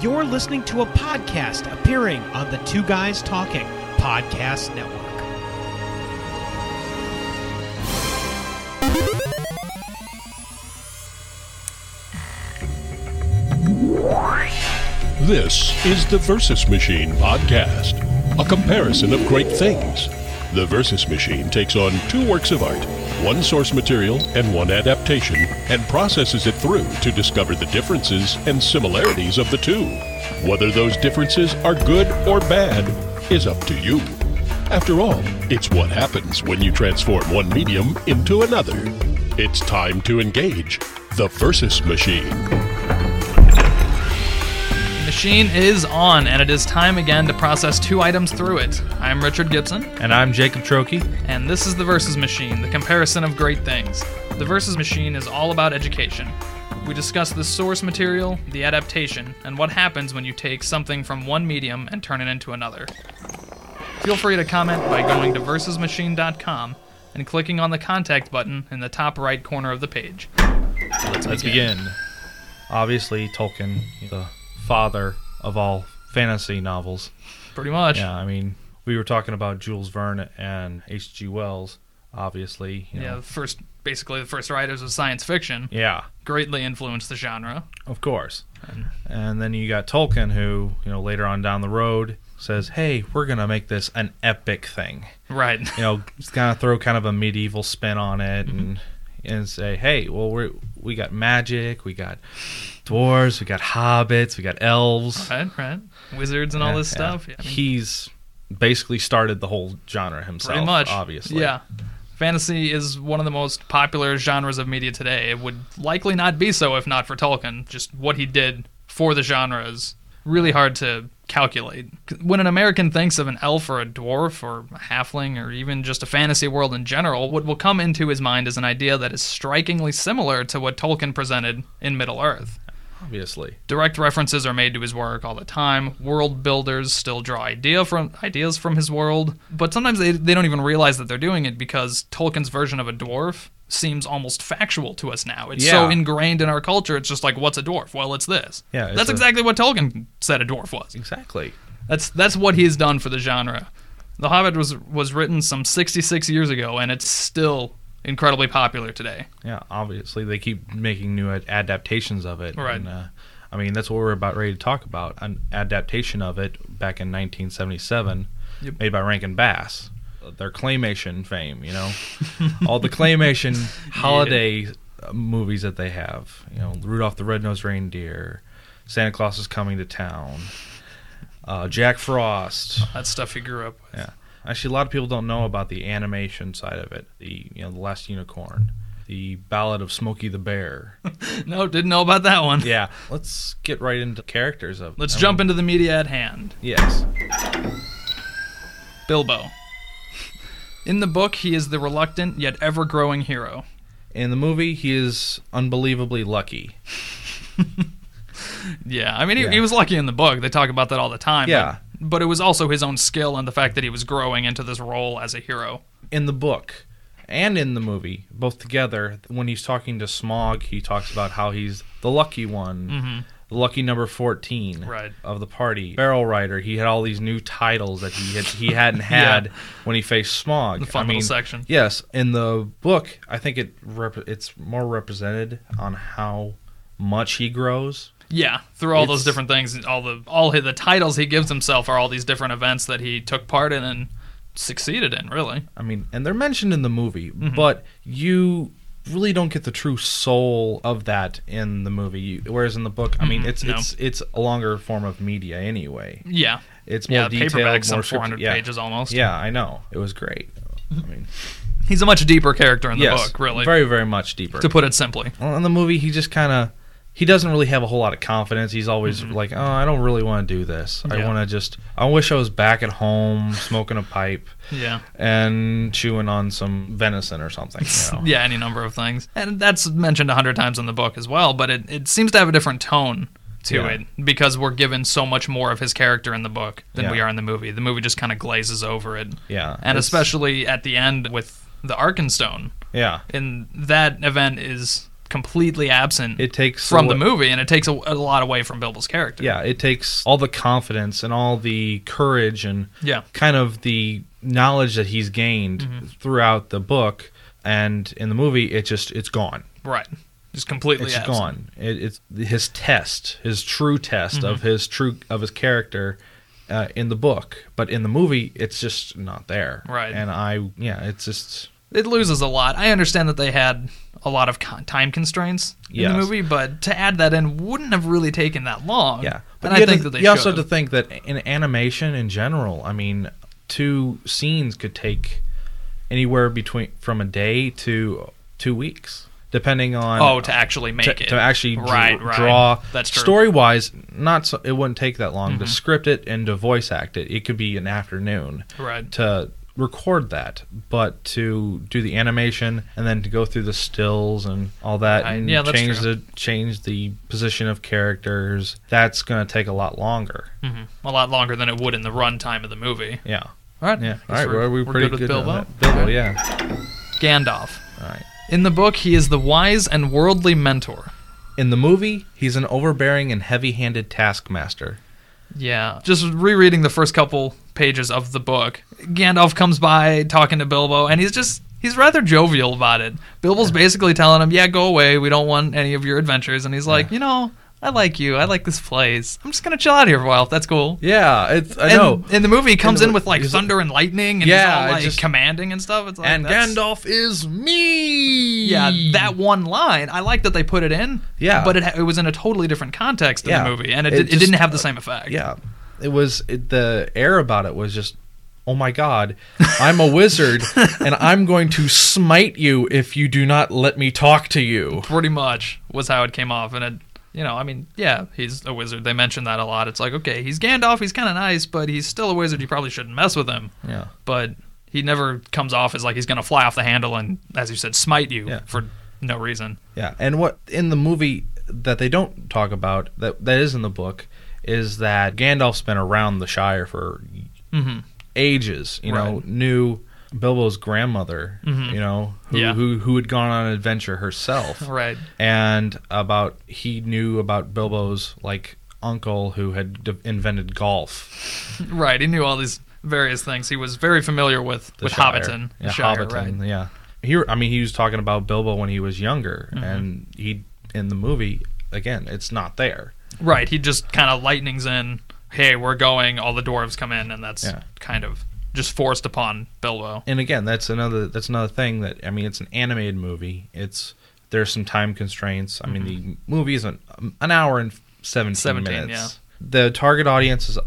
You're listening to a podcast appearing on the Two Guys Talking Podcast Network. This is the Versus Machine podcast, a comparison of great things. The Versus Machine takes on two works of art, one source material and one adaptation, and processes it through to discover the differences and similarities of the two. Whether those differences are good or bad is up to you. After all, it's what happens when you transform one medium into another. It's time to engage the Versus Machine. Machine is on, and it is time again to process two items through it. I'm Richard Gibson, And I'm Jacob Trokey. and this is the Versus Machine, the comparison of great things. The Versus Machine is all about education. We discuss the source material, the adaptation, and what happens when you take something from one medium and turn it into another. Feel free to comment by going to versusmachine.com and clicking on the contact button in the top right corner of the page. Let's begin. Obviously, Tolkien, the father of all fantasy novels. Pretty much. Yeah, I mean, we were talking about Jules Verne and H.G. Wells, obviously. You Yeah, the first, basically the first writers of science fiction Yeah, greatly influenced the genre. of course. And then you got Tolkien, who, you know, later on down the road says, hey, we're going to make this an epic thing. Right. You know, kind of throw kind of a medieval spin on it and mm-hmm. And say, hey, well, we we got magic, we got dwarves, we got hobbits, we got elves. Right, right. Wizards and all Yeah, this stuff. Yeah, I mean, He's basically started the whole genre himself. pretty much. obviously. Yeah. Fantasy is one of the most popular genres of media today. It would likely not be so if not for Tolkien. Just what he did for the genre is really hard to calculate. When an American thinks of an elf or a dwarf or a halfling or even just a fantasy world in general, what will come into his mind is an idea that is strikingly similar to what Tolkien presented in Middle Earth. obviously. Direct references are made to his work all the time. World builders still draw idea from ideas from his world, but sometimes they, they don't even realize that they're doing it because Tolkien's version of a dwarf seems almost factual to us now. It's so ingrained in our culture. It's just like, what's a dwarf? Well, it's this. Yeah, it's that's a- exactly what Tolkien said a dwarf was. Exactly. That's that's what he's done for the genre. The Hobbit was was written some 66 years ago, and it's still incredibly popular today. Yeah, obviously they keep making new adaptations of it. Right. And, uh, I mean, that's what we're about ready to talk about. An adaptation of it back in 1977, Yep. made by Rankin Bass. Their claymation fame, you know, all the claymation holiday uh, movies that they have. You know, Rudolph the Red-Nosed Reindeer, Santa Claus is Coming to Town, uh, Jack Frost. That stuff he grew up with. Yeah. Actually, a lot of people don't know about the animation side of it. The you know, the Last Unicorn, the Ballad of Smokey the Bear. No, didn't know about that one. yeah. Let's get right into characters of. Let's I jump mean, into the media at hand. Yes. Bilbo. In the book, he is the reluctant yet ever growing hero. In the movie, he is unbelievably lucky. Yeah, I mean, he, Yeah. he was lucky in the book. They talk about that all the time. Yeah. But, but it was also his own skill and the fact that he was growing into this role as a hero. In the book and in the movie, both together, when he's talking to Smaug, he talks about how he's the lucky one. The lucky number fourteen Mm-hmm. Right. of the party, barrel rider. He had all these new titles that he had he hadn't had Yeah. when he faced Smaug. The fun I mean, section. Yes, in the book, I think it rep- it's more represented on how much he grows. Yeah, through all those different things, all the all the titles he gives himself are all these different events that he took part in and succeeded in. Really, I mean, and they're mentioned in the movie, Mm-hmm. but you really don't get the true soul of that in the movie. Whereas in the book, I mean, Mhm, it's no. it's it's a longer form of media anyway. yeah, It's more yeah. detailed, Paperback's more 400 yeah. pages almost. Yeah, I know. It was great. I mean, he's a much deeper character in the yes, book. Really, very very much deeper. to put it simply. Well, in the movie, he just kind of he doesn't really have a whole lot of confidence. He's always like, "Oh, I don't really want to do this. I Mm-hmm. Want to just. I wish I was back at home smoking a pipe Yeah. and chewing on some venison or something." You know? Yeah, any number of things. And that's mentioned a hundred times in the book as well, but it, it seems to have a different tone to Yeah. it because we're given so much more of his character in the book than Yeah. we are in the movie. The movie just kind of glazes over it. Yeah, And especially at the end with the Arkenstone. yeah, And that event is completely absent It takes from the movie, and it takes a, a lot away from Bilbo's character. Yeah, it takes all the confidence and all the courage and Yeah. kind of the knowledge that he's gained Mm-hmm. throughout the book and in the movie it just it's gone. right. Just completely It's absent. gone. It, it's his test, his true test Mm-hmm. of his true of his character uh, in the book, but in the movie it's just not there. Right. And I yeah, it's just It loses a lot. I understand that they had a lot of con- time constraints in Yes. the movie, but to add that in wouldn't have really taken that long. Yeah, you I think to- that they you also have to think that in animation in general, I mean, two scenes could take anywhere between from a day to two weeks, depending on Oh, to actually make to, it. to actually dr- right, right. draw. That's true. Mm-hmm. Story wise, not so, it wouldn't take that long to script it and to voice act it. It could be an afternoon Right. to record that, but to do the animation and then to go through the stills and all that Right. and Yeah, change the change the position of characters, that's going to take a lot longer. Mhm. A lot longer than it would in the runtime of the movie. Yeah. All right. Yeah. All right. we're- we're, we're pretty good with good Bilbo. Bilbo, yeah. Gandalf. All right. In the book, he is the wise and worldly mentor. In the movie, he's an overbearing and heavy-handed taskmaster. Yeah. Just rereading the first couple pages of the book, Gandalf comes by talking to Bilbo, and he's just. He's rather jovial about it. Bilbo's basically telling him, "Yeah, go away. We don't want any of your adventures." And he's like, "You know, I like you. I like this place. I'm just gonna chill out here for a while. If that's cool." Yeah, it's I and know. in the movie, he comes the- in with like thunder and lightning, and Yeah, he's all like just- commanding and stuff. It's like, and Gandalf is me. Yeah, that one line. I like that they put it in. Yeah. but it, it was in a totally different context in Yeah. the movie, and it, It it just- didn't have the uh, same effect. Yeah, it was it, the air about it was just. Oh my God! I'm a wizard, and I'm going to smite you if you do not let me talk to you. pretty much was how it came off, and it. You know, I mean, yeah, he's a wizard. They mention that a lot. It's like, okay, he's Gandalf. He's kind of nice, but he's still a wizard. You probably shouldn't mess with him. Yeah, But he never comes off as like he's going to fly off the handle and, as you said, smite you Yeah. for no reason. yeah. And what in the movie that they don't talk about that that is in the book is that Gandalf's been around the Shire for hmm ages. You know, knew Bilbo's grandmother. Mhm. You know, who, Yeah. who who had gone on an adventure herself. Right. and about he knew about Bilbo's like uncle who had d- invented golf. Right. He knew all these various things. He was very familiar with The with Shire. Hobbiton. yeah, Shire, Hobbiton, right. yeah. Here, I mean, he was talking about Bilbo when he was younger, Mm-hmm. and he in the movie again, it's not there. Right. He just kind of lightnings in. Hey, we're going. All the dwarves come in, and that's Yeah. kind of just forced upon Bilbo. And again, that's another that's another thing that I mean, it's an animated movie. It's there's some time constraints. I mean, mm-hmm. the movie is an, an hour and seventeen, 17, minutes. The target audience is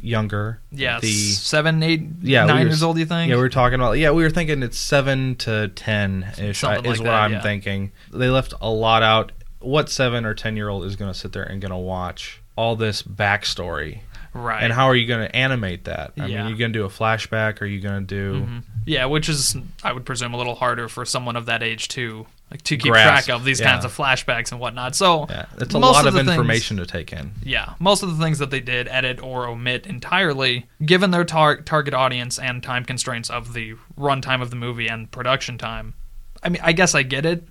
younger. Yeah, the seven, eight, yeah, nine we were- years old. You think? Yeah, we were talking about. Yeah, we were thinking it's seven to ten ish. Something Is like what that, I'm yeah. thinking. They left a lot out. What seven or ten year old is going to sit there and going to watch all this backstory? right. And how are you going to animate that? I Yeah. mean, you going to do a flashback? Or are you going to do? Mhm. Yeah, which is I would presume a little harder for someone of that age too, like to keep Grasp, track of these yeah. kinds of flashbacks and whatnot. So Yeah, it's a lot of, things- information to take in. yeah, most of the things that they did edit or omit entirely, given their tar- target audience and time constraints of the runtime of the movie and production time. I mean, I guess I get it,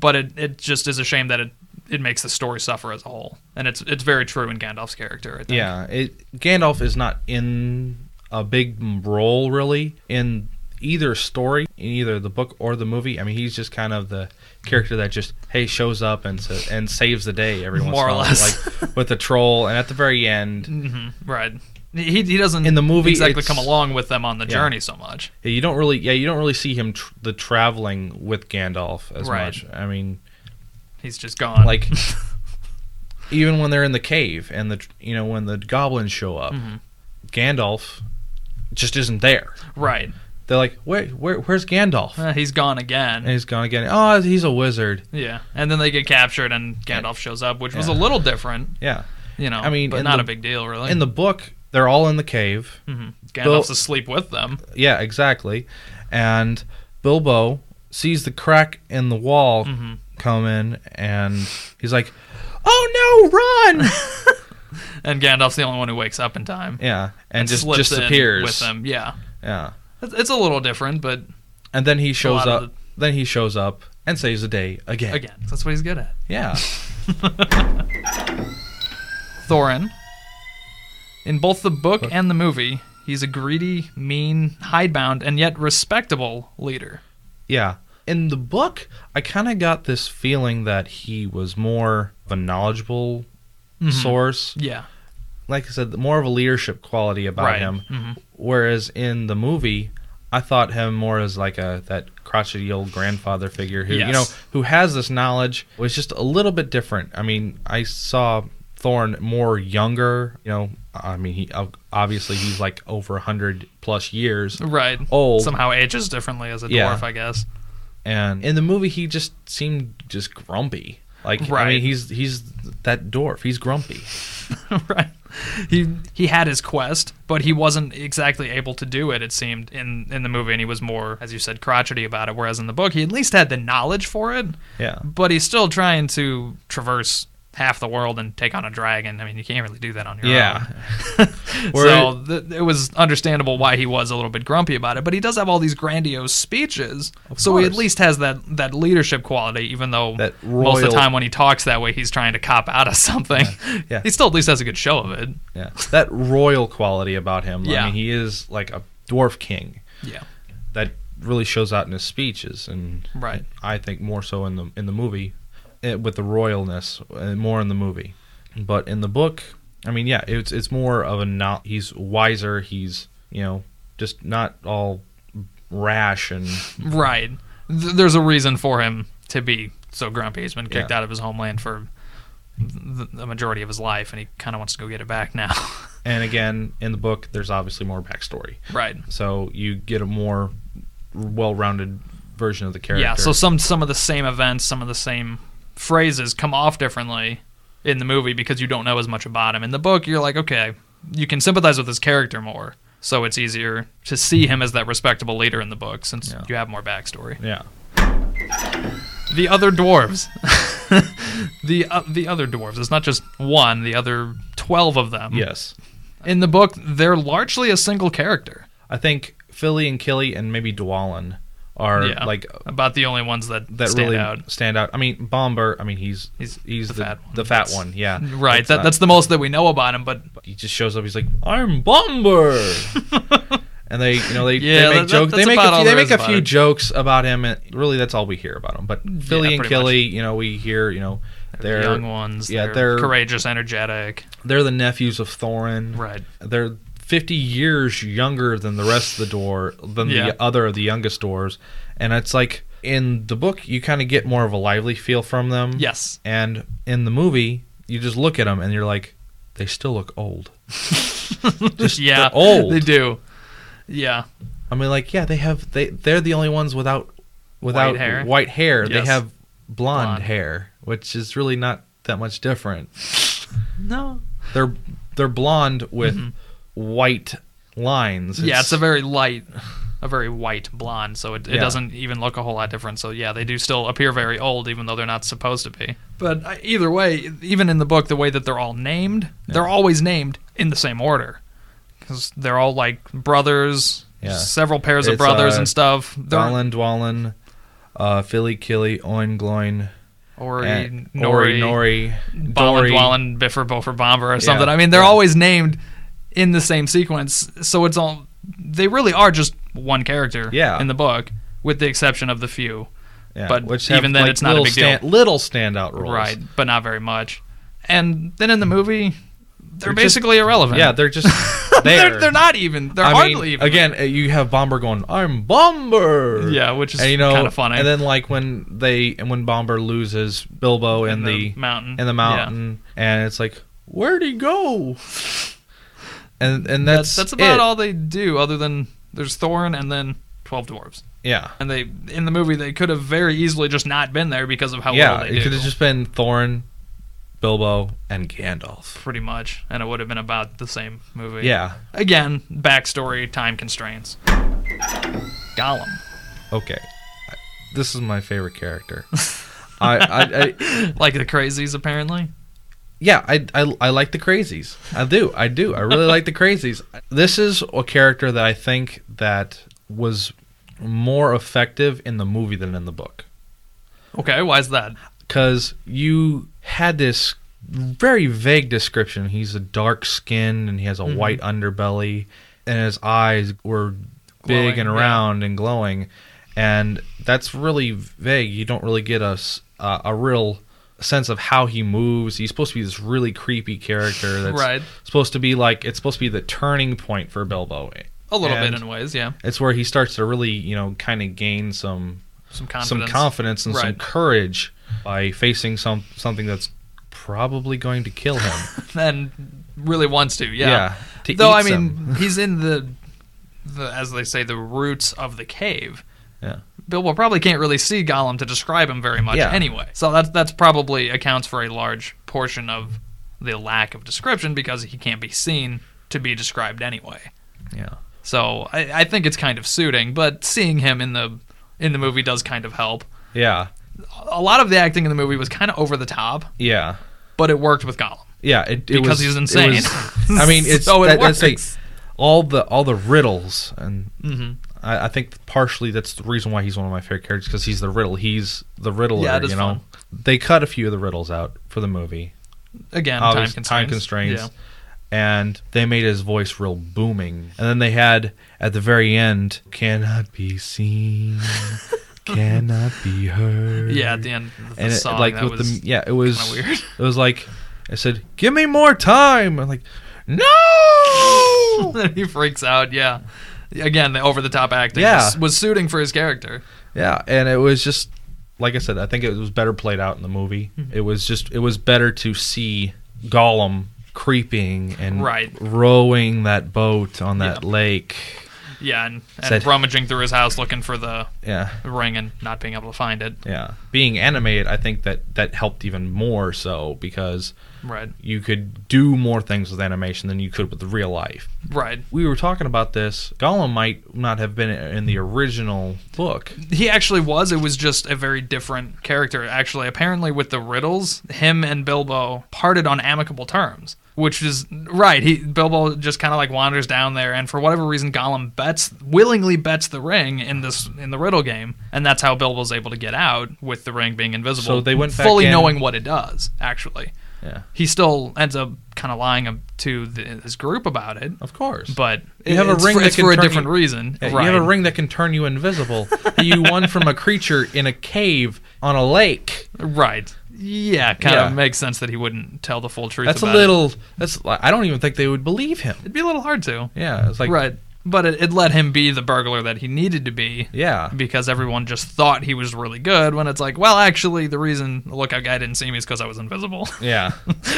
but it, it just is a shame that it it makes the story suffer as a whole, and it's it's very true in Gandalf's character. I think. Yeah, it, Gandalf is not in a big role really in either story, in either the book or the movie. I mean, he's just kind of the character that just hey shows up and sa- and saves the day every once More or in a while, less. like with the troll. And at the very end, hmm right. He he doesn't In the movie, exactly come along with them on the Yeah. journey so much. you don't really yeah you don't really see him tr- the traveling with Gandalf as Right. much. I mean, He's just gone. like even when they're in the cave and the you know when the goblins show up, Mm-hmm. Gandalf just isn't there. right. They're like, wait, where, where's Gandalf? Uh, he's gone again. And he's gone again. Oh, he's a wizard. Yeah, and then they get captured, and Gandalf shows up, which was a little different, Yeah. you know. I mean, but not the- a big deal, really. In the book, they're all in the cave. hmm Bill- Gandalf's asleep with them. Yeah, exactly. And Bilbo sees the crack in the wall Mhm. come in, and he's like, "Oh no, run!" And Gandalf's the only one who wakes up in time. yeah, and, just slips in disappears with them. Yeah, Yeah, it's, it's a little different, but and then he shows up. Then he shows up and saves the day again. Again, that's what he's good at. Yeah. Thorin, in both the book and the movie, he's a greedy, mean, hidebound, and yet respectable leader. Yeah. In the book, I kind of got this feeling that he was more of a knowledgeable Mm-hmm. source. Yeah. Like I said, more of a leadership quality about Right. him. Mhm. Whereas in the movie, I thought him more as like a that crotchety old grandfather figure who you know who has this knowledge was just a little bit different. I mean, I saw Thorin more younger. You know, I mean, he obviously he's like over a hundred plus years Right. old. Somehow ages differently as a dwarf, Yeah. I guess. and in the movie he just seemed just grumpy like i mean he's he's that dwarf he's grumpy right. He he had his quest, but he wasn't exactly able to do it. It seemed in in the movie, and he was more, as you said, crotchety about it. Whereas in the book, he at least had the knowledge for it. yeah But he's still trying to traverse half the world and take on a dragon. I mean, you can't really do that on your yeah own. So th- it was understandable why he was a little bit grumpy about it. But he does have all these grandiose speeches, so he at least has that that leadership quality. Even though That most of the time when he talks that way, he's trying to cop out of something. Yeah. he still at least has a good show of it. yeah that royal quality about him Yeah. i mean he is like a dwarf king Yeah. that really shows out in his speeches and Right. i think more so in the in the movie eh, with the royalness uh, more in the movie but in the book i mean yeah it's it's more of a not he's wiser he's you know just not all rash and Right. Th- there's a reason for him to be so grumpy. He's been kicked Yeah. out of his homeland for the, the majority of his life, and he kind of wants to go get it back now. And again, in the book, there's obviously more backstory, right. so you get a more well-rounded version of the character. Yeah. So some some of the same events, some of the same phrases come off differently in the movie because you don't know as much about him. In the book, you're like, okay, you can sympathize with his character more, so it's easier to see him as that respectable leader in the book since Yeah. you have more backstory. yeah, The other dwarves. the uh, the other dwarves. It's not just one. The other twelve of them. yes, In the book, they're largely a single character. I think Fili and Kili and maybe Dwalin are yeah, like about the only ones that that stand really out. stand out. I mean, Bombur. I mean, he's He's he's the the, fat one. the fat one. Yeah, Right. It's That, not- that's the most that we know about him. But he just shows up. He's like, "I'm Bombur," and they, you know, they, Yeah, they that- make jokes. They make a few, they make a few jokes about him, and really, that's all we hear about him. But Fili and pretty Kili, you know, we hear, you know, they're they're young ones. yeah, they're, they're- courageous, energetic. they're the nephews of Thorin. Right. They're 50 years younger than the rest of the door, than Yeah. the other of the youngest doors. And it's like in the book, you kind of get more of a lively feel from them. Yes. And in the movie, you just look at them and you're like, they still look old. just Yeah. old. They do. Yeah. I mean, like, yeah, they have they they're the only ones without without White hair? white hair. They have blonde, Blonde. hair, which is really not that much different. No. They're they're blonde with mm-hmm. White lines. Mm-hmm. Yeah, it's a very light, a very white blonde, so it, it Yeah. doesn't even look a whole lot different. So yeah, they do still appear very old, even though they're not supposed to be. But uh, either way, even in the book, the way that they're all named, they're always named in the same order because they're all like brothers, Yeah. several pairs of It's, brothers uh, and stuff. Dwalin, Dwalin, uh, Fili, Kili, Oin, Gloin, Ori, and Nori, Ori, Nori, Balin. Dwalin, Bifur, Bofur, Bombur, or something. Yeah, I mean, they're yeah. always named in the same sequence, so it's all. They really are just one character. Yeah. In the book, with the exception of the few. Yeah, but which even have, then, like, it's not a big deal. Little standout roles, Right, but not very much. And then in the movie, they're, They're just- basically irrelevant. Yeah, they're just they're, they're not even. They're I hardly mean, even. again, uh, you have Bombur going, "I'm Bombur." Yeah, which is and you know, kind of funny. And then like when they and when Bombur loses Bilbo in, In the mountain. in the mountain, and it's like, where'd he go? And and that's that's, that's about it. all they do, other than there's Thorin and then twelve dwarves. Yeah, And they in the movie they could have very easily just not been there because of how yeah. little they It do. could have just been Thorin, Bilbo, and Gandalf. pretty much, and it would have been about the same movie. Yeah. Again, backstory, time constraints. Gollum. Okay. This is my favorite character. I, I, I Like the crazies, apparently. Yeah, I, I I like the crazies. I do. I do. I really like the crazies. This is a character that I think that was more effective in the movie than in the book. Okay, why is that? because you had this very vague description. He's a dark skin and he has a Mm-hmm. white underbelly, and his eyes were big Glowing, and yeah. round and glowing, and that's really vague. You don't really get a uh, a real sense of how he moves. He's supposed to be this really creepy character that's Right. supposed to be like it's supposed to be the turning point for Bilbo. A little And bit in ways, yeah. It's where he starts to really, you know, kind of gain some Some confidence. some confidence and some courage by facing some something that's probably going to kill him. and really wants to. Yeah. Yeah, to Though I mean, he's in the, the as they say, the roots of the cave. yeah, Bilbo probably can't really see Gollum to describe him very much Yeah. anyway. So that's that's probably accounts for a large portion of the lack of description because he can't be seen to be described anyway. yeah, So I, I think it's kind of suiting, but seeing him in the in the movie does kind of help. yeah, A lot of the acting in the movie was kind of over the top, yeah, but it worked with Gollum. yeah. It, it Because was, he's insane. was- I mean, it's So it that, that's like works. all the all the riddles, and hmm I, I think partially that's the reason why he's one of my favorite characters because he's the riddle. He's the riddler. Yeah, you know, fun. they cut a few of the riddles out for the movie. Again, time constraints. time constraints. Yeah. And they made his voice real booming. And then they had at the very end, cannot be seen, cannot be heard. Yeah, at the end the and it, like with was the yeah, it was weird. It was like I said, "Give me more time." I'm like, "No!" Then he freaks out. Yeah, again, the over the top acting Yeah. was, was suiting for his character. yeah, and it was just like I said, I think it was better played out in the movie. Mm-hmm. It was just it was better to see Gollum creeping and Right. rowing that boat on that Yeah. lake. Yeah, and, and Said- rummaging through his house looking for the Yeah. ring and not being able to find it. Yeah, being animated, I think that that helped even more so because Right, you could do more things with animation than you could with real life. right. We were talking about this. Gollum might not have been in the original book. He actually was. It was just a very different character. Actually, apparently, with the riddles, him and Bilbo parted on amicable terms. Which is right. He Bilbo just kind of like wanders down there, and for whatever reason, Gollum bets willingly bets the ring in this in the riddle game, and that's how Bilbo's able to get out with the ring being invisible. So they went back fully in- knowing what it does. Actually, Yeah, he still ends up kind of lying to the, his group about it, of course. but You have a it's ring for, that for a different you- reason. Yeah, right. You have a ring that can turn you invisible. you won from a creature in a cave on a lake. Right. Yeah, kind Yeah. of makes sense that he wouldn't tell the full truth. That's a about it. little. That's. I don't even think they would believe him. It'd be a little hard to. Yeah, it's like right. But it, it let him be the burglar that he needed to be. Yeah, Because everyone just thought he was really good when it's like, well, actually, the reason the lookout guy didn't see me is because I was invisible. yeah,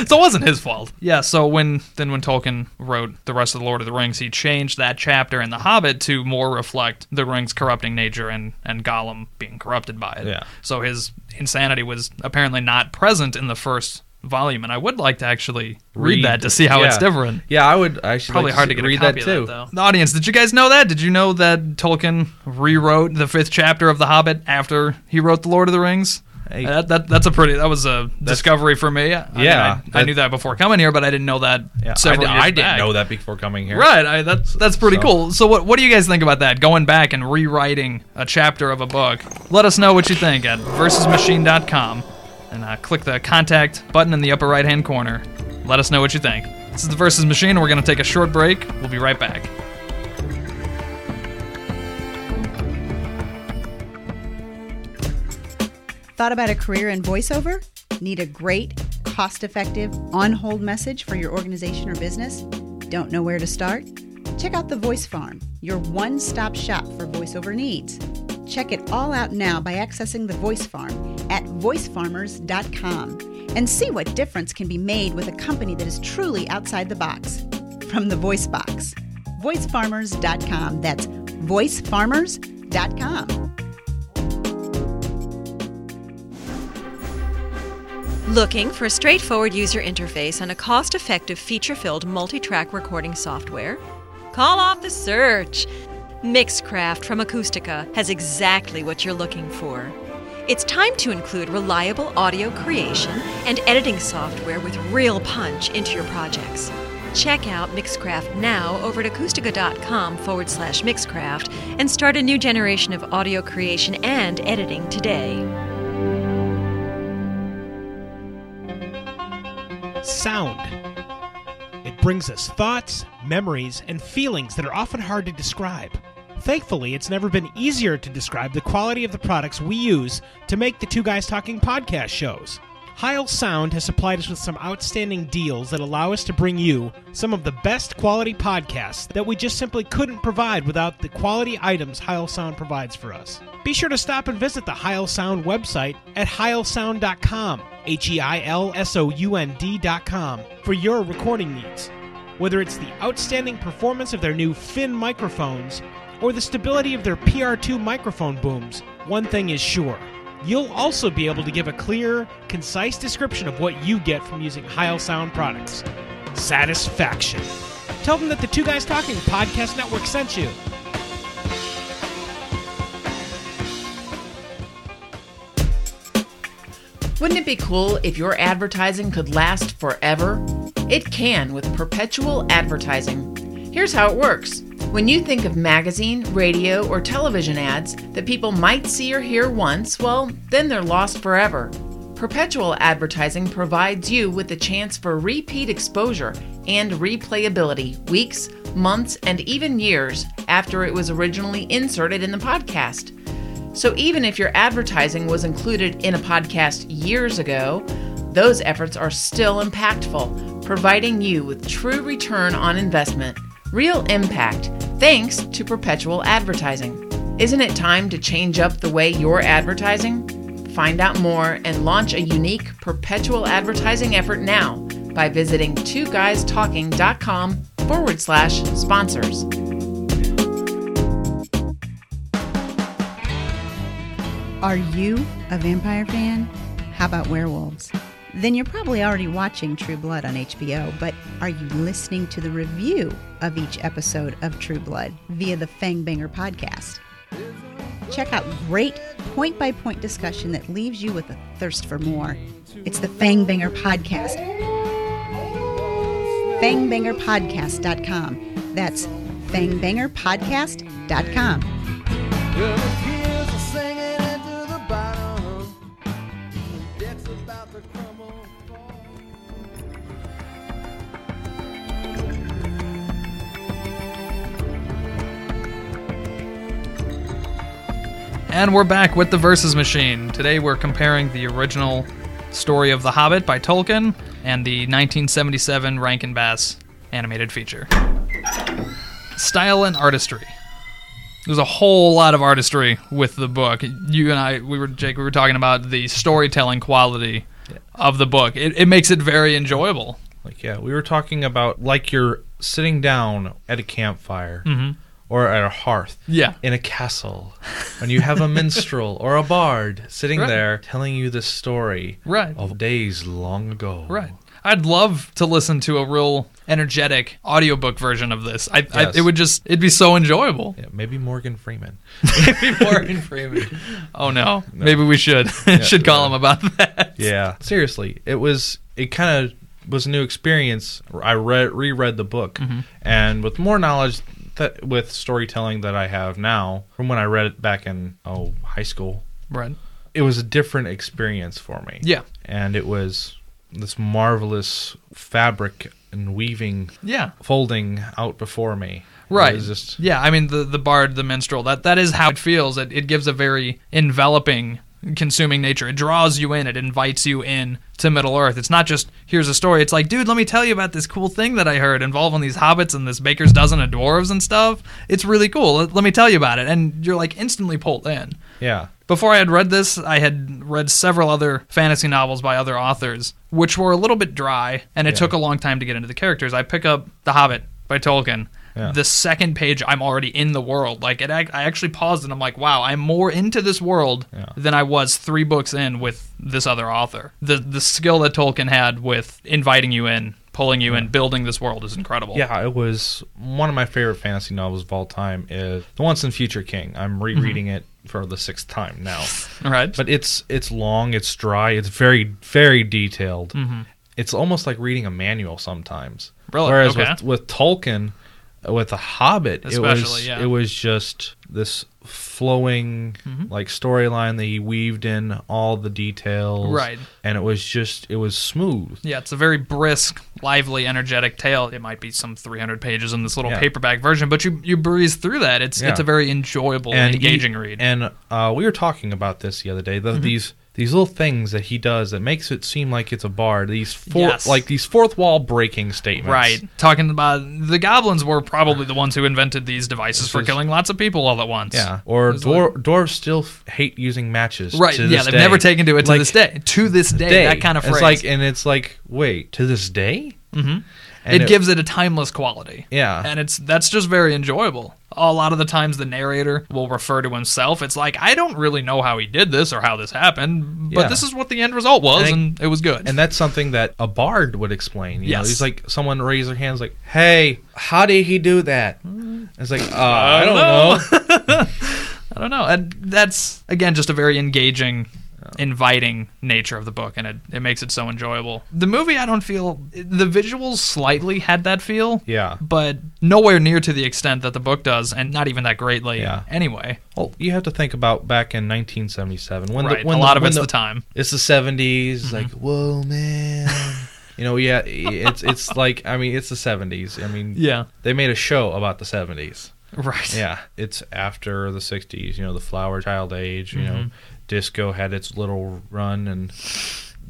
so it wasn't his fault. Yeah, so when then when Tolkien wrote the rest of the Lord of the Rings, he changed that chapter in The Hobbit to more reflect the ring's corrupting nature and, and Gollum being corrupted by it. Yeah. So his insanity was apparently not present in the first volume, and I would like to actually read, Read- that to see how it's different. yeah. I would. I should Probably like hard to get read that too. that, though. The audience, did you guys know that? Did you know that Tolkien rewrote the fifth chapter of The Hobbit after he wrote The Lord of the Rings? Hey. Uh, that, that that's a pretty that was a discovery for me. I mean, Yeah, I, I knew that before coming here, but I didn't know that Yeah, I, several di- years I didn't back. know that before coming here. Right, I, that's that's pretty So- cool. So what what do you guys think about that? Going back and rewriting a chapter of a book. Let us know what you think at versusmachine.com and uh, click the contact button in the upper right hand corner. Let us know what you think. This is the Versus Machine. We're going to take a short break. We'll be right back. Thought about a career in voiceover? Need a great, cost effective, on hold message for your organization or business? Don't know where to start? Check out The Voice Farm, your one stop shop for voiceover needs. Check it all out now by accessing The Voice Farm at voicefarmers.com and see what difference can be made with a company that is truly outside the box. From the Voice Box, voicefarmers.com. That's voicefarmers.com. Looking for a straightforward user interface and a cost effective feature filled multi track recording software? Call off the search! Mixcraft from Acoustica has exactly what you're looking for. It's time to include reliable audio creation and editing software with real punch into your projects. Check out Mixcraft now over at acoustica.com forward slash Mixcraft and start a new generation of audio creation and editing today. Sound. It brings us thoughts, memories, and feelings that are often hard to describe. Thankfully, it's never been easier to describe the quality of the products we use to make the Two Guys Talking podcast shows. Heil Sound has supplied us with some outstanding deals that allow us to bring you some of the best quality podcasts that we just simply couldn't provide without the quality items Heil Sound provides for us. Be sure to stop and visit the Heil Sound website at heilsound.com, H E I L S O U N D.com, for your recording needs. Whether it's the outstanding performance of their new Fin microphones or the stability of their PR2 microphone booms, one thing is sure. You'll also be able to give a clear, concise description of what you get from using Heil Sound products. Satisfaction. Tell them that the Two Guys Talking Podcast Network sent you. Wouldn't it be cool if your advertising could last forever? It can with perpetual advertising. Here's how it works. When you think of magazine, radio, or television ads that people might see or hear once, well, then they're lost forever. Perpetual advertising provides you with the chance for repeat exposure and replayability weeks, months, and even years after it was originally inserted in the podcast. So even if your advertising was included in a podcast years ago, those efforts are still impactful, providing you with true return on investment, real impact, thanks to perpetual advertising. Isn't it time to change up the way you're advertising? Find out more and launch a unique perpetual advertising effort now by visiting twoguystalking.com forward slash sponsors. Are you a vampire fan? How about werewolves? Then you're probably already watching True Blood on HBO, but are you listening to the review of each episode of True Blood via the Fangbanger podcast? Check out great point by point discussion that leaves you with a thirst for more. It's the Fangbanger podcast. Fangbangerpodcast.com. That's fangbangerpodcast.com. And we're back with the Versus Machine. Today we're comparing the original story of The Hobbit by Tolkien and the 1977 Rankin Bass animated feature. Style and artistry. There's a whole lot of artistry with the book. You and I, we were Jake, we were talking about the storytelling quality of the book. It, it makes it very enjoyable. Like yeah, we were talking about like you're sitting down at a campfire mm-hmm. Or at a hearth. Yeah. In a castle, and you have a minstrel or a bard sitting Right. there telling you the story Right. of days long ago. Right. I'd love to listen to a real energetic audiobook version of this. I, I Yes. it would just it'd be so enjoyable. Yeah, maybe Morgan Freeman. Maybe Morgan Freeman. Oh no. Maybe we should should call yeah. him about that. Yeah. Seriously, it was it kind of was a new experience. I read reread the book, Mm-hmm. and with more knowledge that with storytelling that I have now from when I read it back in oh high school, Right. it was a different experience for me. Yeah. and it was this marvelous fabric and weaving, Yeah. folding out before me. Right. Just yeah, I mean the the bard, the minstrel, that that is how it feels. It it gives a very enveloping consuming nature. It draws you in, it invites you in to Middle Earth. It's not just here's a story. It's like, dude, let me tell you about this cool thing that I heard involving these hobbits and this baker's dozen of dwarves and stuff. It's really cool. Let, let me tell you about it. And you're like instantly pulled in. yeah. Before I had read this, I had read several other fantasy novels by other authors, which were a little bit dry, and it Yeah. took a long time to get into the characters. I pick up The Hobbit by Tolkien. Yeah. The second page, I'm already in the world. Like it, I actually paused and I'm like, wow, I'm more into this world Yeah. than I was three books in with this other author. The the skill that Tolkien had with inviting you in, pulling you in, building this world is incredible. Yeah, it was one of my favorite fantasy novels of all time. Is The Once and Future King. I'm mm-hmm. rereading it for the sixth time now. right. but it's it's long, it's dry, it's very very detailed. Mm-hmm. It's almost like reading a manual sometimes. Really? Whereas Okay. with with Tolkien, with the Hobbit, it was yeah. it was just this flowing Mm-hmm. like storyline that he weaved in all the details, Right. And it was just it was smooth. Yeah, it's a very brisk, lively, energetic tale. It might be some 300 pages in this little Yeah. paperback version, but you you breeze through that. It's Yeah. it's a very enjoyable, and engaging he- read. And uh, we were talking about this the other day. Mm-hmm. These these little things that he does that makes it seem like it's a bard. These four, Yes. like these fourth wall breaking statements. Right. Talking about the goblins were probably the ones who invented these devices for killing lots of people all at once. Yeah. Or It dwar- dwarves still f- hate using matches. Right. Yeah, they've day. never taken to it to Like, this day. To this day, day. that kind of phrase. It's like, and it's like, wait, to this day? Mhm. And it, gives it a timeless quality. Yeah. And it's that's just very enjoyable. A lot of the times the narrator will refer to himself. It's like I don't really know how he did this or how this happened, but Yeah. this is what the end result was, And it- and it was good. And that's something that a bard would explain. You know, he's like someone raise their hands like, "Hey, how did he do that?" It's like, uh, I don't know. I don't know. And that's again just a very engaging, inviting nature of the book, and it, it makes it so enjoyable. The movie, I don't feel the visuals slightly had that feel. Yeah. But nowhere near to the extent that the book does, and not even that greatly. Yeah. Anyway, Well, you have to think about back in 1977 when right. the when a lot the, of it's the, the time. It's the 70s. Like, whoa, man. you know, yeah, it's it's like I mean, it's the 70s. I mean, Yeah. they made a show about the 70s. Right. Yeah, it's after the 60s, you know, the flower child age, you know, Mm-hmm. Disco had its little run and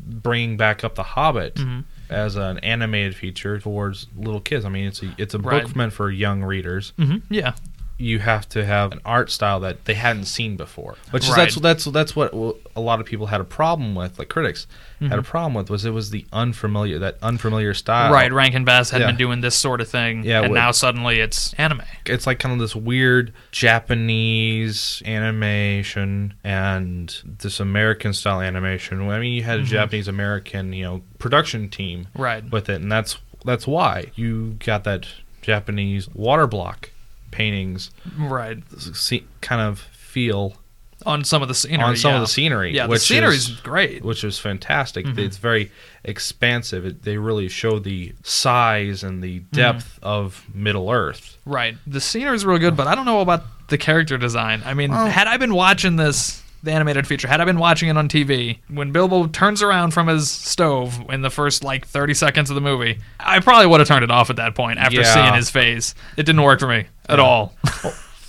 bringing back up The Hobbit Mm-hmm. as an animated feature towards little kids. I mean, it's a it's a Right. book meant for young readers. hmm Yeah. You have to have an art style that they hadn't seen before. Which is that's that's that's what a lot of people had a problem with, like critics had a problem with was it was the unfamiliar that unfamiliar style. Mm-hmm. Right. Rankin Bass had Yeah. been doing this sort of thing, Yeah, and now suddenly it's anime. it's like kind of this weird Japanese animation and this American style animation. I mean, you had a Japanese American, you know, production team Mm-hmm. Right. with it, and that's that's why you got that Japanese water block paintings, Right. see, kind of feel On some of the scenery. on some yeah. of the scenery. Yeah, the scenery is, great. which is fantastic. Mm-hmm. It's very expansive. It, they really show the size and the Mm-hmm. depth of Middle Earth. Right. The scenery is real good, but I don't know about the character design. I mean, had I been watching this, the animated feature, had I been watching it on TV, when Bilbo turns around from his stove in the first like 30 seconds of the movie, I probably would have turned it off at that point after Yeah. seeing his face. It didn't work for me at all.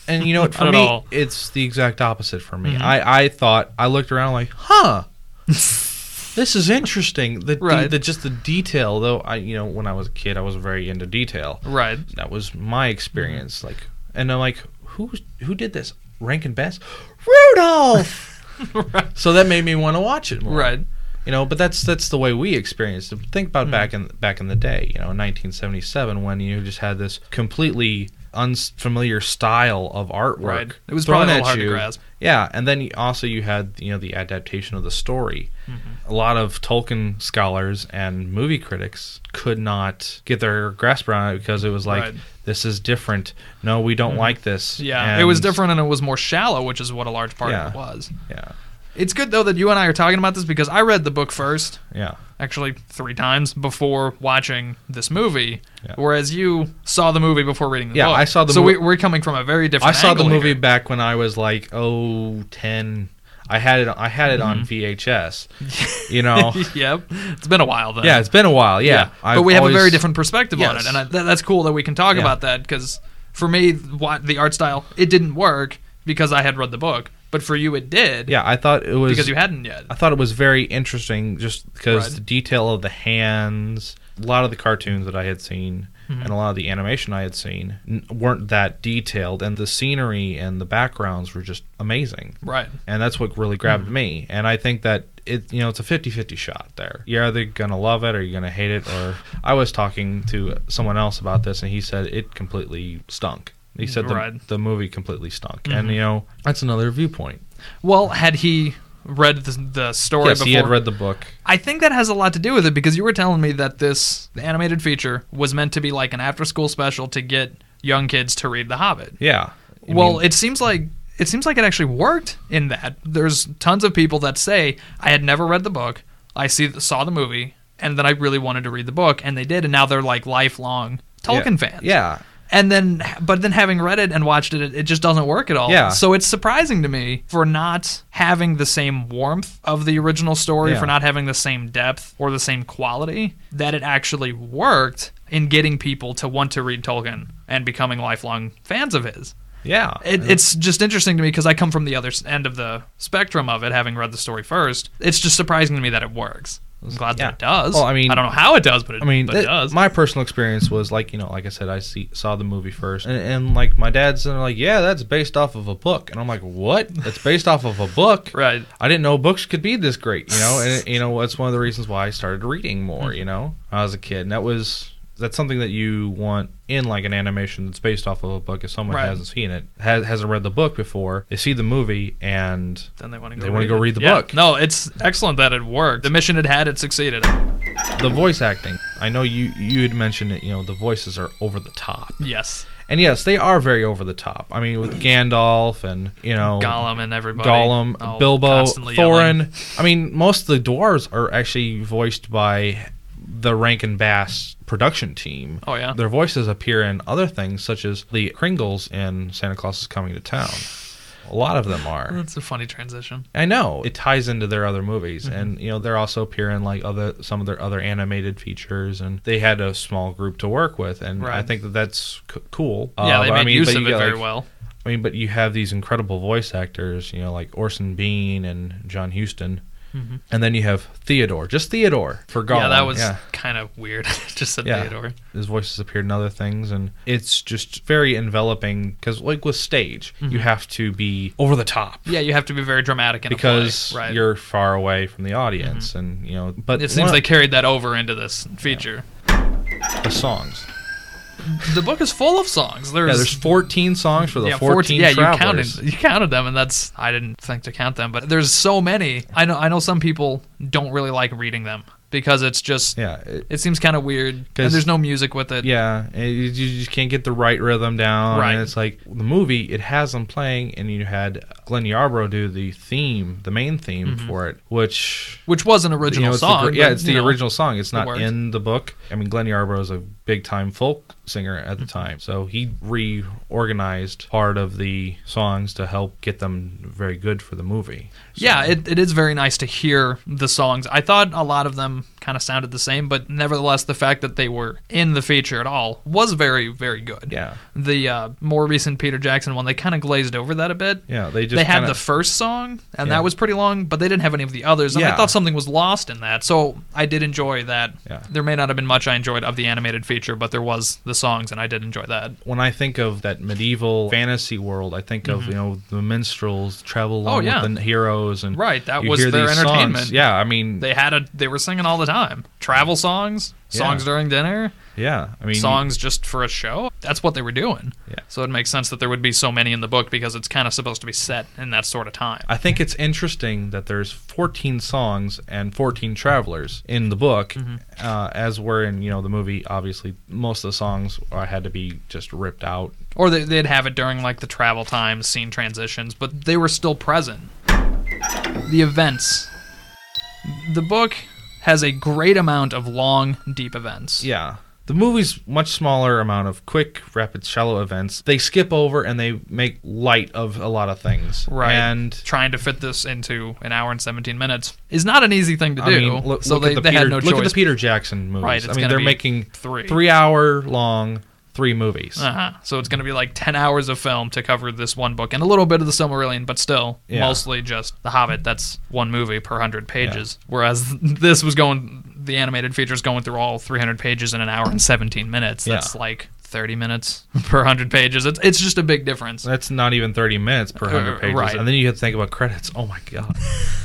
And you know what? For Not at me, all. it's the exact opposite for Mm-hmm. me. I, I thought I looked around like, huh, this is interesting. The, the- Right. the just the detail, though. I you know when I was a kid, I was very into detail. right. That was my experience. Mm-hmm. Like, and I'm like, who who did this? Rankin Bass, Rudolph. So that made me want to watch it more. Right. You know, but that's that's the way we experienced it. Think about back Mm-hmm. in back in the day, you know, in 1977 when you just had this completely unfamiliar style of artwork. Right. It was thrown probably at to you. grasp. Yeah, and then you, also you had you know the adaptation of the story. Mm-hmm. A lot of Tolkien scholars and movie critics could not get their grasp around it because it was like Right. Mm-hmm. this is different. No, we don't like this. Yeah. it was different and it was more shallow, which is what a large part Yeah. of it was. Yeah, It's good, though, that you and I are talking about this because I read the book first. yeah. actually three times before watching this movie, Yeah. whereas you saw the movie before reading the Yeah, book. Yeah, I saw the movie. So mo- we, we're coming from a very different. I saw the movie here. back when I was like oh 10. I had it. I had it on Mm-hmm. VHS. You know. yep, it's been a while though. yeah, it's been a while. Yeah, but I've we have a very different perspective on it, and I, that, that's cool that we can talk Yeah. about that because for me, what the art style it didn't work because I had read the book, but for you it did. Yeah, I thought it was because you hadn't yet. I thought it was very interesting just because Right. the detail of the hands, a lot of the cartoons that I had seen, Mm-hmm. and a lot of the animation I had seen n- weren't that detailed, and the scenery and the backgrounds were just amazing. Right. And that's what really grabbed Mm-hmm. me. And I think that it, you know, it's a 50-50 shot there. You're either gonna love it or you're gonna hate it. Or I was talking to someone else about this, and he said it completely stunk. He said the, Mm-hmm. the movie completely stunk, and you know that's another viewpoint. Well, had he read the, the story yes, before he had read the book. I think that has a lot to do with it because you were telling me that this animated feature was meant to be like an after school special to get young kids to read The Hobbit. Yeah. I well, mean- it seems like it seems like it actually worked in that. There's tons of people that say I had never read the book. I see saw the movie and then I really wanted to read the book and they did and now they're like lifelong Tolkien yeah, fans. Yeah. And then but then having read it and watched it, it, it just doesn't work at all. Yeah. So it's surprising to me for not having the same warmth of the original story, Yeah. for not having the same depth or the same quality, that it actually worked in getting people to want to read Tolkien and becoming lifelong fans of his. Yeah. It, it's just interesting to me because I come from the other end of the spectrum of it, having read the story first. It's just surprising to me that it works. I'm glad Yeah. that it does. Well, I mean- I don't know how it does, but it, I mean, but it it- does. my personal experience was like you know, like I said, I see saw the movie first, and, and like my dad's like, yeah, that's based off of a book, and I'm like, what? That's based off of a book, Right. I didn't know books could be this great, you know, and you know that's one of the reasons why I started reading more, you know, when I was a kid, and that was that's something that you want in like an animation that's based off of a book. If someone Right. hasn't seen it, has, hasn't read the book before, they see the movie and then they want to go. They wanna read go read the Yeah. book. No, it's excellent that it worked. The mission it had, it succeeded. the voice acting. I know you you had mentioned it. You know, the voices are over the top. Yes, And yes, they are very over the top. I mean, with Gandalf and you know Gollum and everybody. Gollum, all Bilbo, constantly yelling. Thorin. I mean, most of the dwarves are actually voiced by the Rankin Bass production team. Oh, yeah? their voices appear in other things such as the Kringles in Santa Claus is Coming to Town. A lot of them are. That's a funny transition. I know it ties into their other movies, Mm-hmm. and you know they're also appearing like other some of their other animated features, and they had a small group to work with, and I think that that's c- cool. yeah, Uh, they made I mean, use of it got, very like- well. I mean, but you have these incredible voice actors, you know, like Orson Bean and John Huston, and then you have Theodore, just Theodore for Gollum. Mm-hmm. yeah, that was yeah. kind of weird. Just said Yeah. Theodore. His voices appeared in other things, and it's just very enveloping because, like with stage, Mm-hmm. you have to be over the top Yeah, you have to be very dramatic in because. Right. Mm-hmm. you're far away from the audience, and you know. But It seems they of carried that over into this feature. the songs. The book is full of songs. There's, Yeah, there's 14 songs for the yeah, 14, yeah, you counted, you counted them, and that's I didn't think to count them, but there's so many. I know, I know some people don't really like reading them because it's just, Yeah, it- it seems kind of weird, and there's no music with it. Yeah, you you just can't get the right rhythm down. Right. And it's like the movie, it has them playing, and you had Glenn Yarbrough do the theme, the main theme for it, which. which was an you Mm-hmm. original know, it's the song. yeah, it's the know, original song. It's not in the book. I mean, Glenn Yarbrough is a big time folk singer at the Mm-hmm. time, so he reorganized part of the songs to help get them very good for the movie. So- Yeah, it, it is very nice to hear the songs. I thought a lot of them kind of sounded the same, but nevertheless, the fact that they were in the feature at all was very, very good. Yeah. The uh, more recent Peter Jackson one, they kind of glazed over that a bit. Yeah, they just they had kinda- the first song, and Yeah. that was pretty long, but they didn't have any of the others. And I thought something was lost in that, so I did enjoy that. Yeah. There may not have been much I enjoyed of the animated feature, but there was the songs, and I did enjoy that. when I think of that medieval fantasy world, I think of you know the minstrels travel along Mm-hmm. Oh, yeah. with the heroes and Right, that was their these songs. entertainment. Yeah, I mean, They had a, they were singing all the time. Travel songs, songs Yeah. during dinner. yeah, I mean, songs just for a show. That's what they were doing. Yeah. So it makes sense that there would be so many in the book because it's kind of supposed to be set in that sort of time. I think it's interesting that there's 14 songs and 14 travelers in the book, Mm-hmm. uh, as were in you know the movie. Obviously, most of the songs uh, had to be just ripped out. Or they, they'd have it during like the travel times, scene transitions, but they were still present. The events. The book has a great amount of long, deep events. Yeah. The movie's much smaller amount of quick, rapid, shallow events. They skip over and they make light of a lot of things. Right. And trying to fit this into an hour and 17 minutes is not an easy thing to do. I mean, look, so look they, the they Peter, had no look choice. at the Peter Jackson movies. Right, I mean, they're making three. three hour long three movies. Uh-huh. So it's going to be like 10 hours of film to cover this one book and a little bit of the Silmarillion, but still Yeah. mostly just The Hobbit. That's one movie per 100 pages. Whereas this was going, the animated feature's going through all 300 pages in an hour and 17 minutes. That's Yeah. like 30 minutes per 100 pages. It's, it's just a big difference. That's not even 30 minutes per 100 Uh, pages. right. And then you have to think about credits. Oh my God.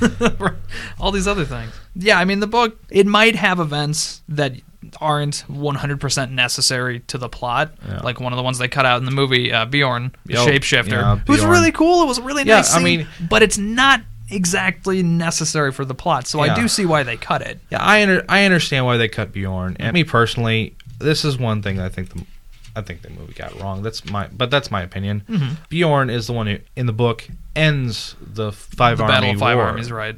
all these other things. Yeah, I mean, the book, it might have events that aren't 100% necessary to the plot. Yeah. Like one of the ones they cut out in the movie, uh, Beorn, the Yo, shapeshifter. yeah, it was really cool. It was a really Yeah, nice I mean- but it's not exactly necessary for the plot. So I do see why they cut it. Yeah, I under, I understand why they cut Beorn. And me personally, this is one thing I think the I think the movie got wrong. That's my but that's my opinion. Mm-hmm. Beorn is the one who in the book ends the five The army Battle of Five war. Armies, right?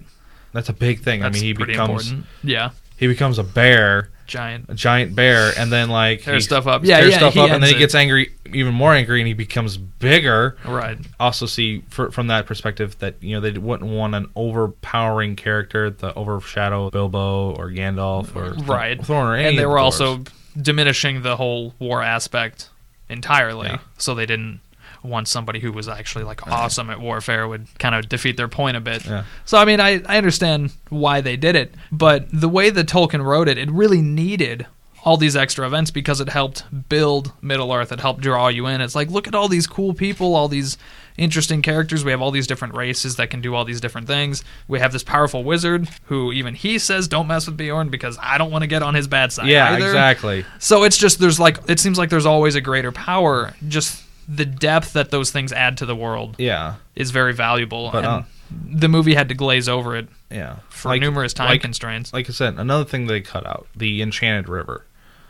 That's a big thing. That's I mean, he becomes important. Yeah. He becomes a bear, Giant. a giant bear, and then like Tears he stuff up. Yeah, tears yeah, stuff up, and then ends he it. gets angry, even more angry, and he becomes bigger. Right. Also, see fr from that perspective that you know they wouldn't want an overpowering character to overshadow Bilbo or Gandalf or Right. Thorin or any and they of were the also diminishing the whole war aspect entirely. Yeah. So they didn't want somebody who was actually like awesome at warfare would kind of defeat their point a bit. Yeah. So I mean, I, I understand why they did it, but the way that Tolkien wrote it, it really needed all these extra events because it helped build Middle Earth. It helped draw you in. It's like look at all these cool people, all these interesting characters. We have all these different races that can do all these different things. We have this powerful wizard who even he says don't mess with Beorn because I don't want to get on his bad side. yeah either. exactly So it's just there's like it seems like there's always a greater power. Just the depth that those things add to the world yeah is very valuable. But, and uh, the movie had to glaze over it yeah for numerous time like, constraints. like I said, another thing they cut out the Enchanted River.